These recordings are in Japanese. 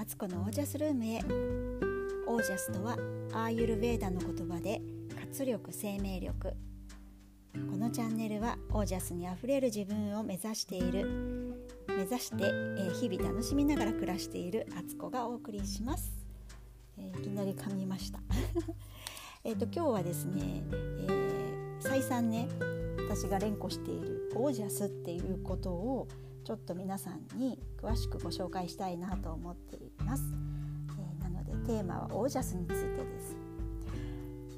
アツコのオージャスルームへ。オージャスとはアーユルヴェーダの言葉で活力生命力。このチャンネルはオージャスにあふれる自分を目指している目指して、え日々楽しみながら暮らしているアツコがお送りします、えー、いきなり噛みました。えと今日はですね、えー、再三ね私が連呼しているオージャスっていうことをちょっと皆さんに詳しくご紹介したいなと思っています、えー、なのでテーマはオージャスについてです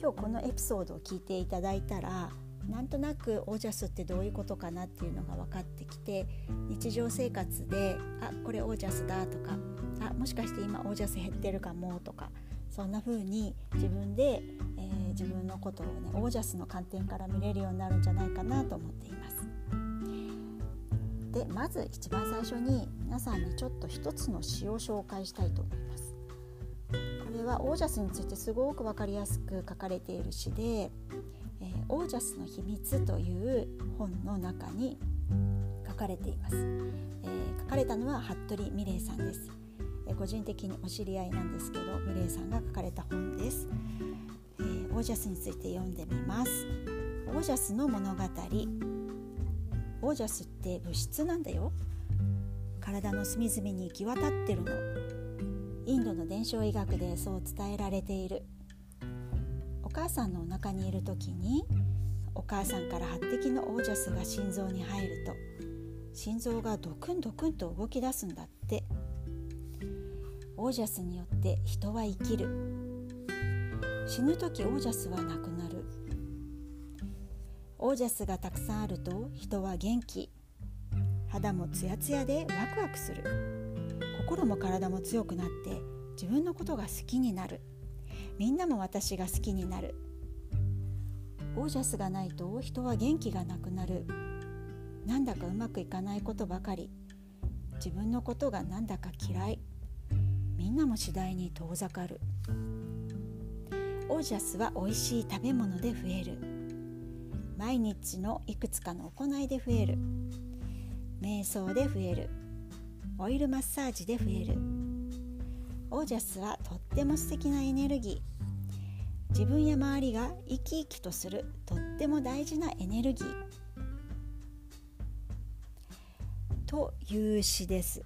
今日このエピソードを聞いていただいたらなんとなくオージャスってどういうことかなっていうのが分かってきて日常生活であこれオージャスだとかあもしかして今オージャス減ってるかもとかそんな風に自分で、えー、自分のことをねオージャスの観点から見れるようになるんじゃないかなと思っています。まず一番最初に皆さんにちょっと一つの詩を紹介したいと思います。これはオージャスについてすごく分かりやすく書かれている詩で「えー、オージャスの秘密」という本の中に書かれています。えー、書かれたのは服部美玲さんです。えー、個人的にお知り合いなんですけど美玲さんが書かれた本です。えー、オージャスについて読んでみます。オージャスの物語オージャスって物質なんだよ。体の隅々に行き渡ってるの。インドの伝承医学でそう伝えられている。お母さんのお腹にいる時にお母さんから8滴のオージャスが心臓に入ると心臓がドクンドクンと動き出すんだって。オージャスによって人は生きる。死ぬ時オージャスはなくなる。オージャスがたくさんあると人は元気。肌もツヤツヤでワクワクする。心も体も強くなって自分のことが好きになる。みんなも私が好きになる。オージャスがないと人は元気がなくなる。なんだかうまくいかないことばかり。自分のことがなんだか嫌い。みんなも次第に遠ざかる。オージャスは美味しい食べ物で増える。毎日のいくつかの行いで増える。瞑想で増える。オイルマッサージで増える。オージャスはとっても素敵なエネルギー。自分や周りが生き生きとする。とっても大事なエネルギー。という詩です。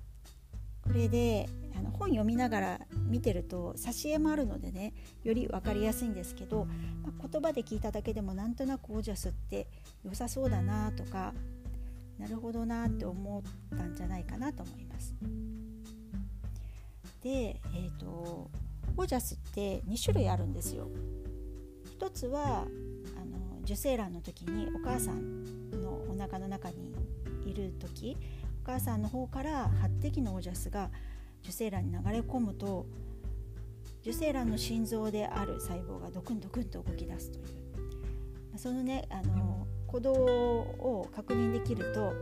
これであの本読みながら見てると挿絵もあるのでねより分かりやすいんですけど、まあ、言葉で聞いただけでもなんとなくオージャスって良さそうだなとかなるほどなって思ったんじゃないかなと思います。で、えーと、オージャスって2種類あるんですよ。一つはあの受精卵の時にお母さんのお腹の中にいる時お母さんの方から8滴のオージャスが受精卵に流れ込むと受精卵の心臓である細胞がドクンドクンと動き出すというそのねあの鼓動を確認できると、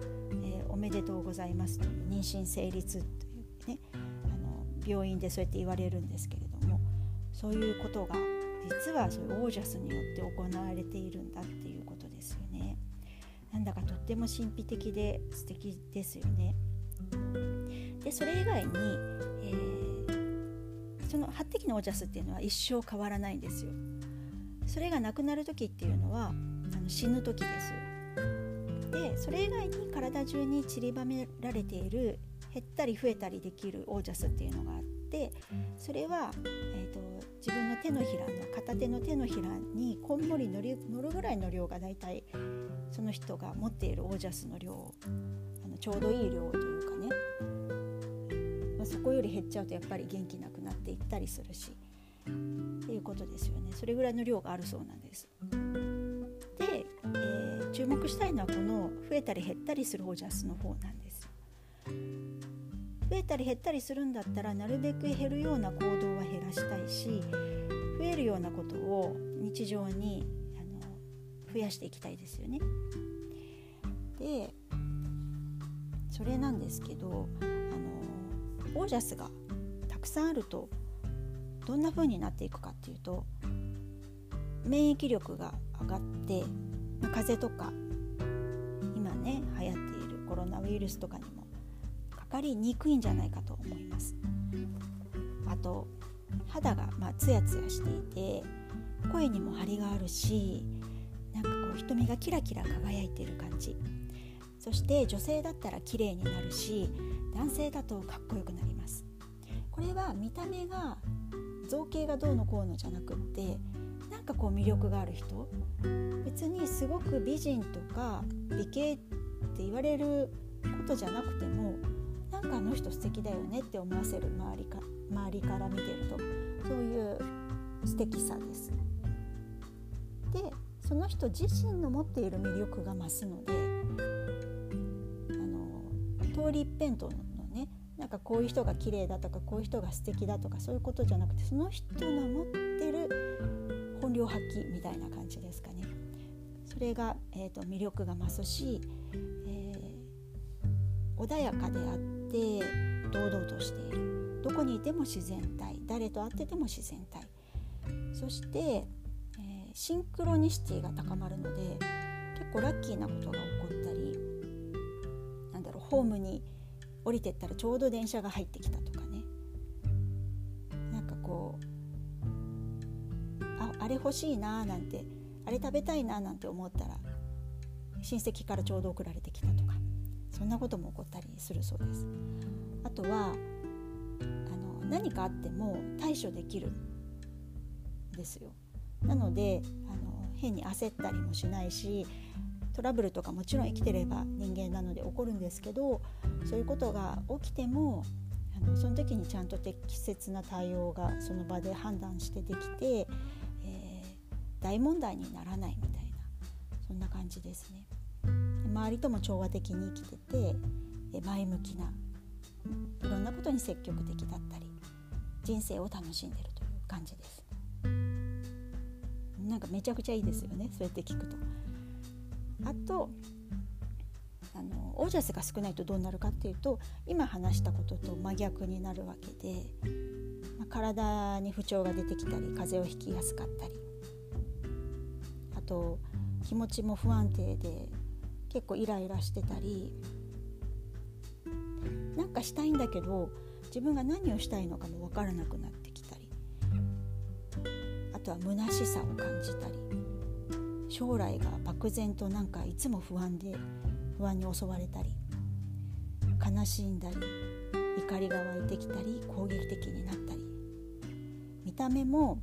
えー、おめでとうございますという妊娠成立というねあの病院でそうやって言われるんですけれどもそういうことが実はそういうオージャスによって行われているんだっていうことですよね。なんだかとっても神秘的で素敵ですよね。でそれ以外に、えー、その8滴のオージャスっていうのは一生変わらないんですよ。それがなくなる時っていうのはあの死ぬ時です。でそれ以外に体中に散りばめられている減ったり増えたりできるオージャスっていうのがあってそれは、えーと、自分の手のひらの片手の手のひらにこんもり乗り乗るぐらいの量がだいたいその人が持っているオージャスの量あのちょうどいい量という、こより減っちゃうとやっぱり元気なくなっていったりするしっていうことですよねそれぐらいの量があるそうなんです。で、えー、注目したいのはこの増えたり減ったりするオジャスの方なんです。増えたり減ったりするんだったらなるべく減るような行動は減らしたいし増えるようなことを日常にあの増やしていきたいですよね。でそれなんですけどオージャスがたくさんあるとどんな風になっていくかっていうと免疫力が上がってまあ風邪とか今ね流行っているコロナウイルスとかにもかかりにくいんじゃないかと思います。あと肌がまあツヤツヤしていて声にも張りがあるしなんかこう瞳がキラキラ輝いてる感じ。そして女性だったら綺麗になるし男性だとかっこよくなりますこれは見た目が造形がどうのこうのじゃなくってなんかこう魅力がある人別にすごく美人とか美形って言われることじゃなくてもなんかあの人素敵だよねって思わせる周りか周りから見てるとそういう素敵さです。でその人自身の持っている魅力が増すので通り一辺倒のねなんかこういう人が綺麗だとかこういう人が素敵だとかそういうことじゃなくてその人の持ってる本領発揮みたいな感じですかね。それが、えーと、魅力が増すし、えー、穏やかであって堂々としているどこにいても自然体誰と会ってても自然体そして、えー、シンクロニシティが高まるので結構ラッキーなことが起こったりなんだろうホームに降りてったらちょうど電車が入ってきたとかねなんかこうああれ欲しいなーなんてあれ食べたいななんて思ったら親戚からちょうど送られてきたとかそんなことも起こったりするそうです。あとはあの何かあっても対処できるんですよ。なのであの変に焦ったりもしないしトラブルとかもちろん生きてれば人間なので起こるんですけどそういうことが起きてもあのその時にちゃんと適切な対応がその場で判断してできて大問題にならないみたいなそんな感じですね。周りとも調和的に生きてて前向きないろんなことに積極的だったり人生を楽しんでるという感じです。なんかめちゃくちゃいいですよねそうやって聞くと。あとあのオージャスが少ないとどうなるかっていうと今話したことと真逆になるわけで、まあ、体に不調が出てきたり風邪をひきやすかったりあと気持ちも不安定で結構イライラしてたりなんかしたいんだけど自分が何をしたいのかも分からなくなってきたりあとは虚しさを感じたり将来が漠然となんかいつも不安で不安に襲われたり悲しんだり怒りが湧いてきたり攻撃的になったり。見た目も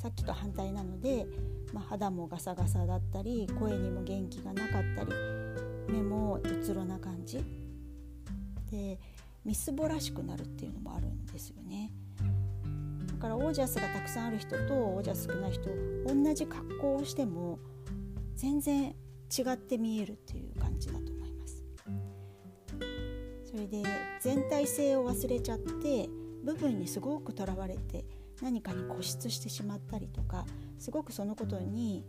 さっきと反対なのでまあ、肌もガサガサだったり声にも元気がなかったり目もうつろな感じ。でみすぼらしくなるっていうのもあるんですよね。からオージャスがたくさんある人とオージャス少ない人同じ格好をしても全然違って見えるっていう感じだと思いますそれで全体性を忘れちゃって部分にすごくとらわれて何かに固執してしまったりとかすごくそのことに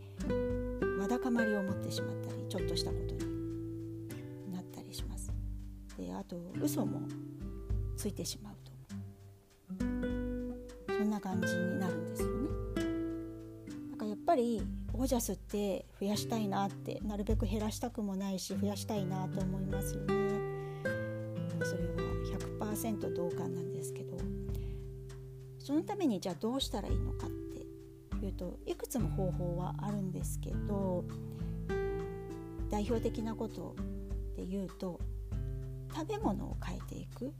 わだかまりを持ってしまったりちょっとしたことになったりします。であと嘘もついてしまうな感じになるんですよね。なんかやっぱりオージャスって増やしたいなってなるべく減らしたくもないし増やしたいなと思いますよね。それは100%同感なんですけどそのためにじゃあどうしたらいいのかっていうといくつも方法はあるんですけど代表的なことで言うと食べ物を変えていく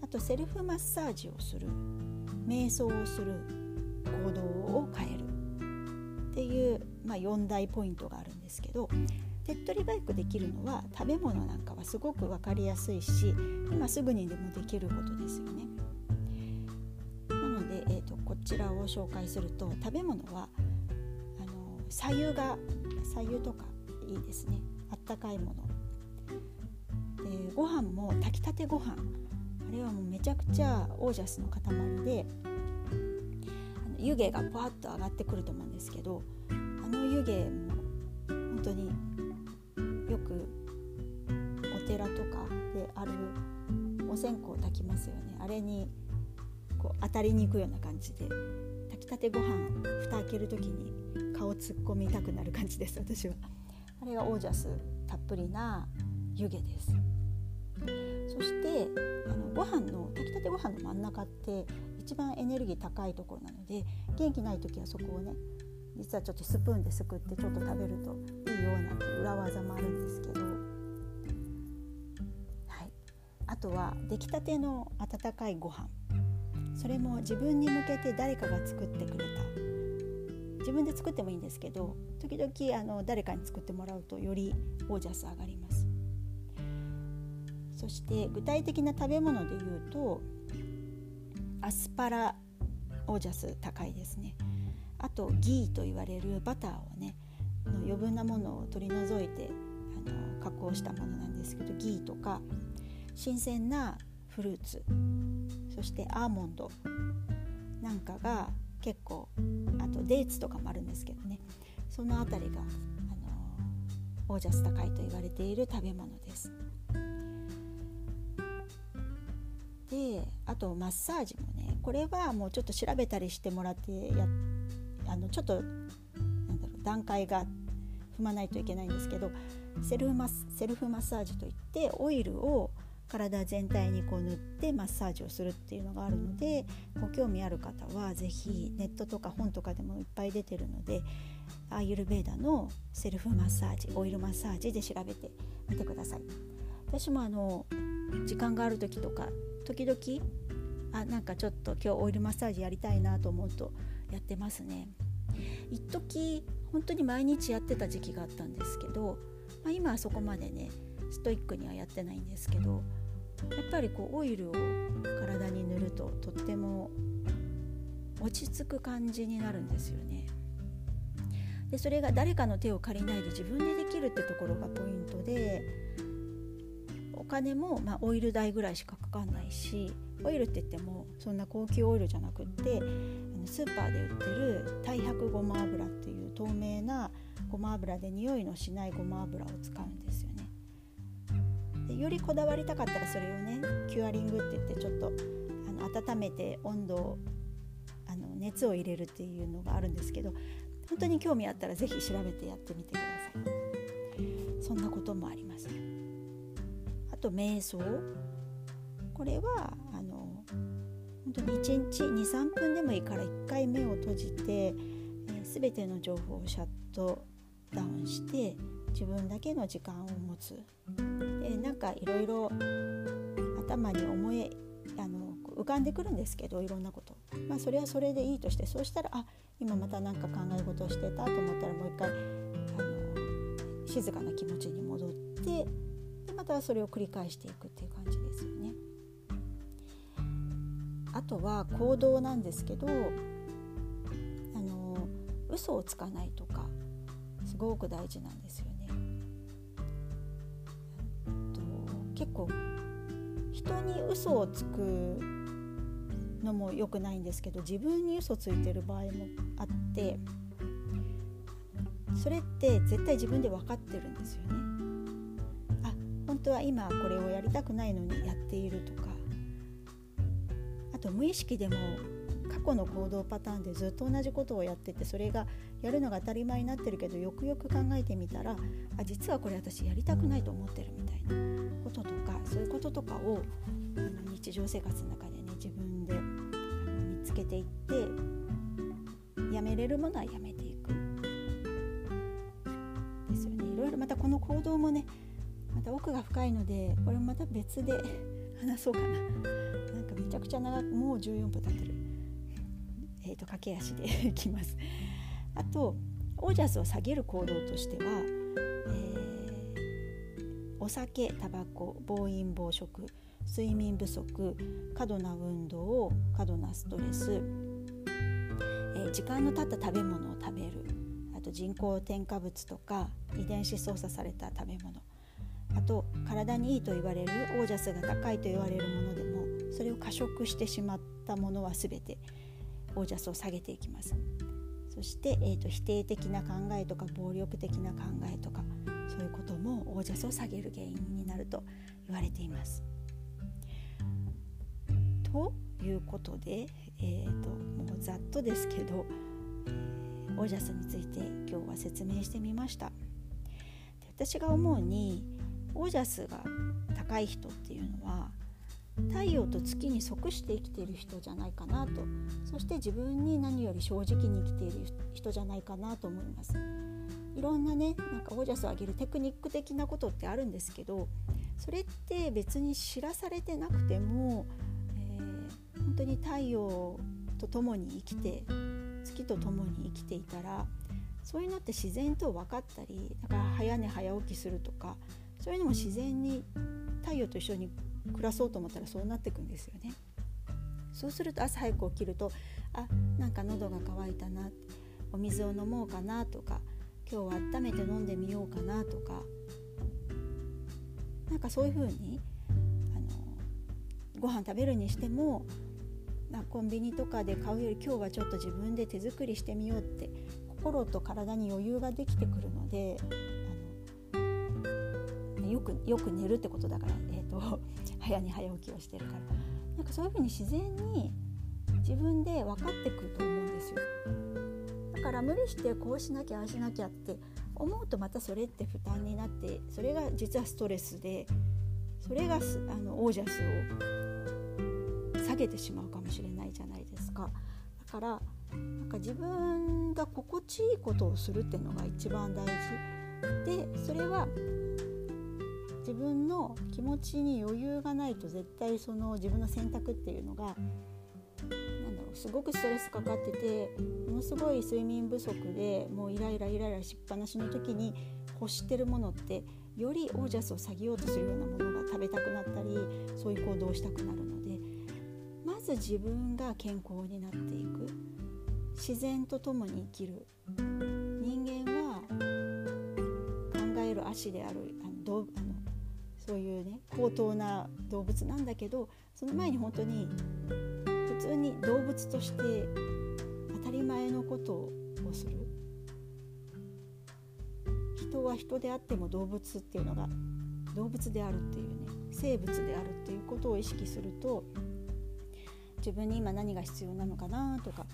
あとセルフマッサージをする瞑想をする行動を変える。っていう、まあ、4大ポイントがあるんですけど手っ取り早くできるのは食べ物なんかはすごく分かりやすいし今すぐにでもできることですよね。なので、えー、とこちらを紹介すると食べ物はあの左右が左右とかいいですね。あったかいもの。でご飯も炊きたてご飯あれはもうめちゃくちゃオージャスの塊で湯気がパッと上がってくると思うんですけどあの湯気も本当によくお寺とかであるお線香を炊きますよね。あれにこう当たりに行くような感じで炊きたてご飯蓋開ける時に顔突っ込みたくなる感じです私は。あれがオージャスたっぷりな湯気です。そしてあのご飯の炊きたてご飯の真ん中って一番エネルギー高いところなので元気ない時はそこをね実はちょっとスプーンですくってちょっと食べるといいよなんていう裏技もあるんですけど、はい、あとは出来たての温かいご飯。それも自分に向けて誰かが作ってくれた。自分で作ってもいいんですけど時々あの誰かに作ってもらうとよりオージャス上がります。そして具体的な食べ物で言うとアスパラオージャス高いですねあとギーと言われるバターをねの余分なものを取り除いてあの加工したものなんですけどギーとか新鮮なフルーツそしてアーモンドなんかが結構あとデーツとかもあるんですけどねその辺りが、あのオージャス高いと言われている食べ物です。とマッサージもねこれはもうちょっと調べたりしてもらってやあのちょっとなんだろう段階が踏まないといけないんですけどセルフマセルフマッサージといってオイルを体全体にこう塗ってマッサージをするっていうのがあるのでご興味ある方は是非ネットとか本とかでもいっぱい出てるのでアーユルベーダのセルフマッサージオイルマッサージで調べてみてください。私もあの時間がある時とか時々あなんかちょっと今日オイルマッサージやりたいなと思うとやってますね一時本当に毎日やってた時期があったんですけど、まあ、今はそこまでねストイックにはやってないんですけどやっぱりこうオイルを体に塗るととっても落ち着く感じになるんですよね。でそれが誰かの手を借りないで自分でできるってところがポイントでお金も、まあ、オイル代ぐらいしかかかんないしオイルって言ってもそんな高級オイルじゃなくってスーパーで売ってる太白ごま油っていう透明なごま油で匂いのしないごま油を使うんですよね。でよりこだわりたかったらそれをねキュアリングって言ってちょっとあの温めて温度をあの熱を入れるっていうのがあるんですけど本当に興味あったら是非調べてやってみてください。そんなこともあります。あと瞑想これは本当に1日23分でもいいから1回目を閉じて、えー、全ての情報をシャットダウンして自分だけの時間を持つでなんかいろいろ頭に思いあの浮かんでくるんですけどいろんなこと、まあ、それはそれでいいとしてそうしたらあ今また何か考え事をしてたと思ったらもう一回あの静かな気持ちに戻ってでまたそれを繰り返していくっていう感じですよね。あとは行動なんですけどあの嘘をつかないとかすごく大事なんですよね。と結構人に嘘をつくのも良くないんですけど自分に嘘ついてる場合もあってそれって絶対自分で分かってるんですよね。あ本当は今これをやりたくないのにやっているとかと無意識でも過去の行動パターンでずっと同じことをやっててそれがやるのが当たり前になってるけどよくよく考えてみたらあ実はこれ私やりたくないと思ってるみたいなこととかそういうこととかをあの日常生活の中でね自分で見つけていってやめれるものはやめていく。ですよね。いろいろまたこの行動もねまた奥が深いのでこれもまた別で話そうかな。なんか。めちゃくちゃ長くもう14分経ってる、えーと、駆け足で きます。あとオージャスを下げる行動としては、えー、お酒タバコ暴飲暴食睡眠不足過度な運動過度なストレス、えー、時間の経った食べ物を食べる。あと人工添加物とか遺伝子操作された食べ物。あと体にいいと言われるオージャスが高いと言われるものでもそれを過食してしまったものは全てオージャスを下げていきます。そして、えーと、否定的な考えとか暴力的な考えとかそういうこともオージャスを下げる原因になると言われています。ということで、えーと、もうざっとですけど、えー、オージャスについて今日は説明してみました。で私が思うにオージャスが高い人っていうのは太陽と月に即して生きている人じゃないかなと。そして自分に何より正直に生きている人じゃないかなと思います。いろんなねなんかオージャスを上げるテクニック的なことってあるんですけどそれって別に知らされてなくても、えー、本当に太陽と共に生きて月と共に生きていたらそういうのって自然と分かったりだから早寝早起きするとかそういうのも自然に太陽と一緒に暮らそうと思ったらそうなっていくんですよね。そうすると朝早く起きるとあなんか喉が渇いたなお水を飲もうかなとか今日は温めて飲んでみようかなとかなんかそういうふうにあのご飯食べるにしても、ま、コンビニとかで買うより今日はちょっと自分で手作りしてみようって心と体に余裕ができてくるのでよくよく寝るってことだから、えーと 早寝早起きをしてるから。なんかそういうふうに自然に自分で分かってくると思うんですよ。だから無理してこうしなきゃああしなきゃって思うとまたそれって負担になってそれが実はストレスでそれがあのオージャスを下げてしまうかもしれないじゃないですか。だからなんか自分が心地いいことをするっていうのが一番大事。でそれは自分の気持ちに余裕がないと絶対その自分の選択っていうのがなんだろうすごくストレスかかっててものすごい睡眠不足でもうイライライライラしっぱなしの時に欲してるものってよりオージャスを下げようとするようなものが食べたくなったりそういう行動をしたくなるのでまず自分が健康になっていく。自然と共に生きる。人間は考える足であるあのあのそういうね高等な動物なんだけどその前に本当に普通に動物として当たり前のことをする人は人であっても動物っていうのが動物であるっていうね生物であるっていうことを意識すると自分に今何が必要なのかなとか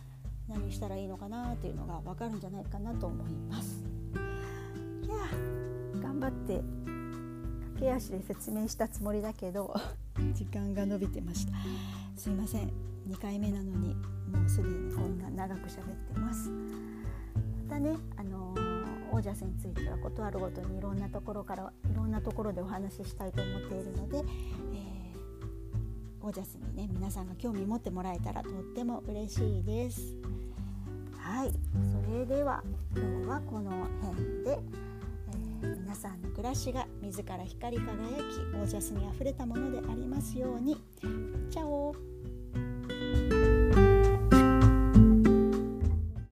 何したらいいのかなっていうのが分かるんじゃないかなと思います。いや頑張って駆け足で説明したつもりだけど 時間が伸びてました。すいません。2回目なのにもうすでにこんな長く喋ってます。またねあのー、オージャスについては事あるごとにいろんなところからいろんなところでお話ししたいと思っているので、えー、オージャスにね皆さんが興味持ってもらえたらとっても嬉しいです。はい。それでは今日はこの辺でえ皆さんの暮らしが自ら光り輝きオージャスにあふれたものでありますように。チャオ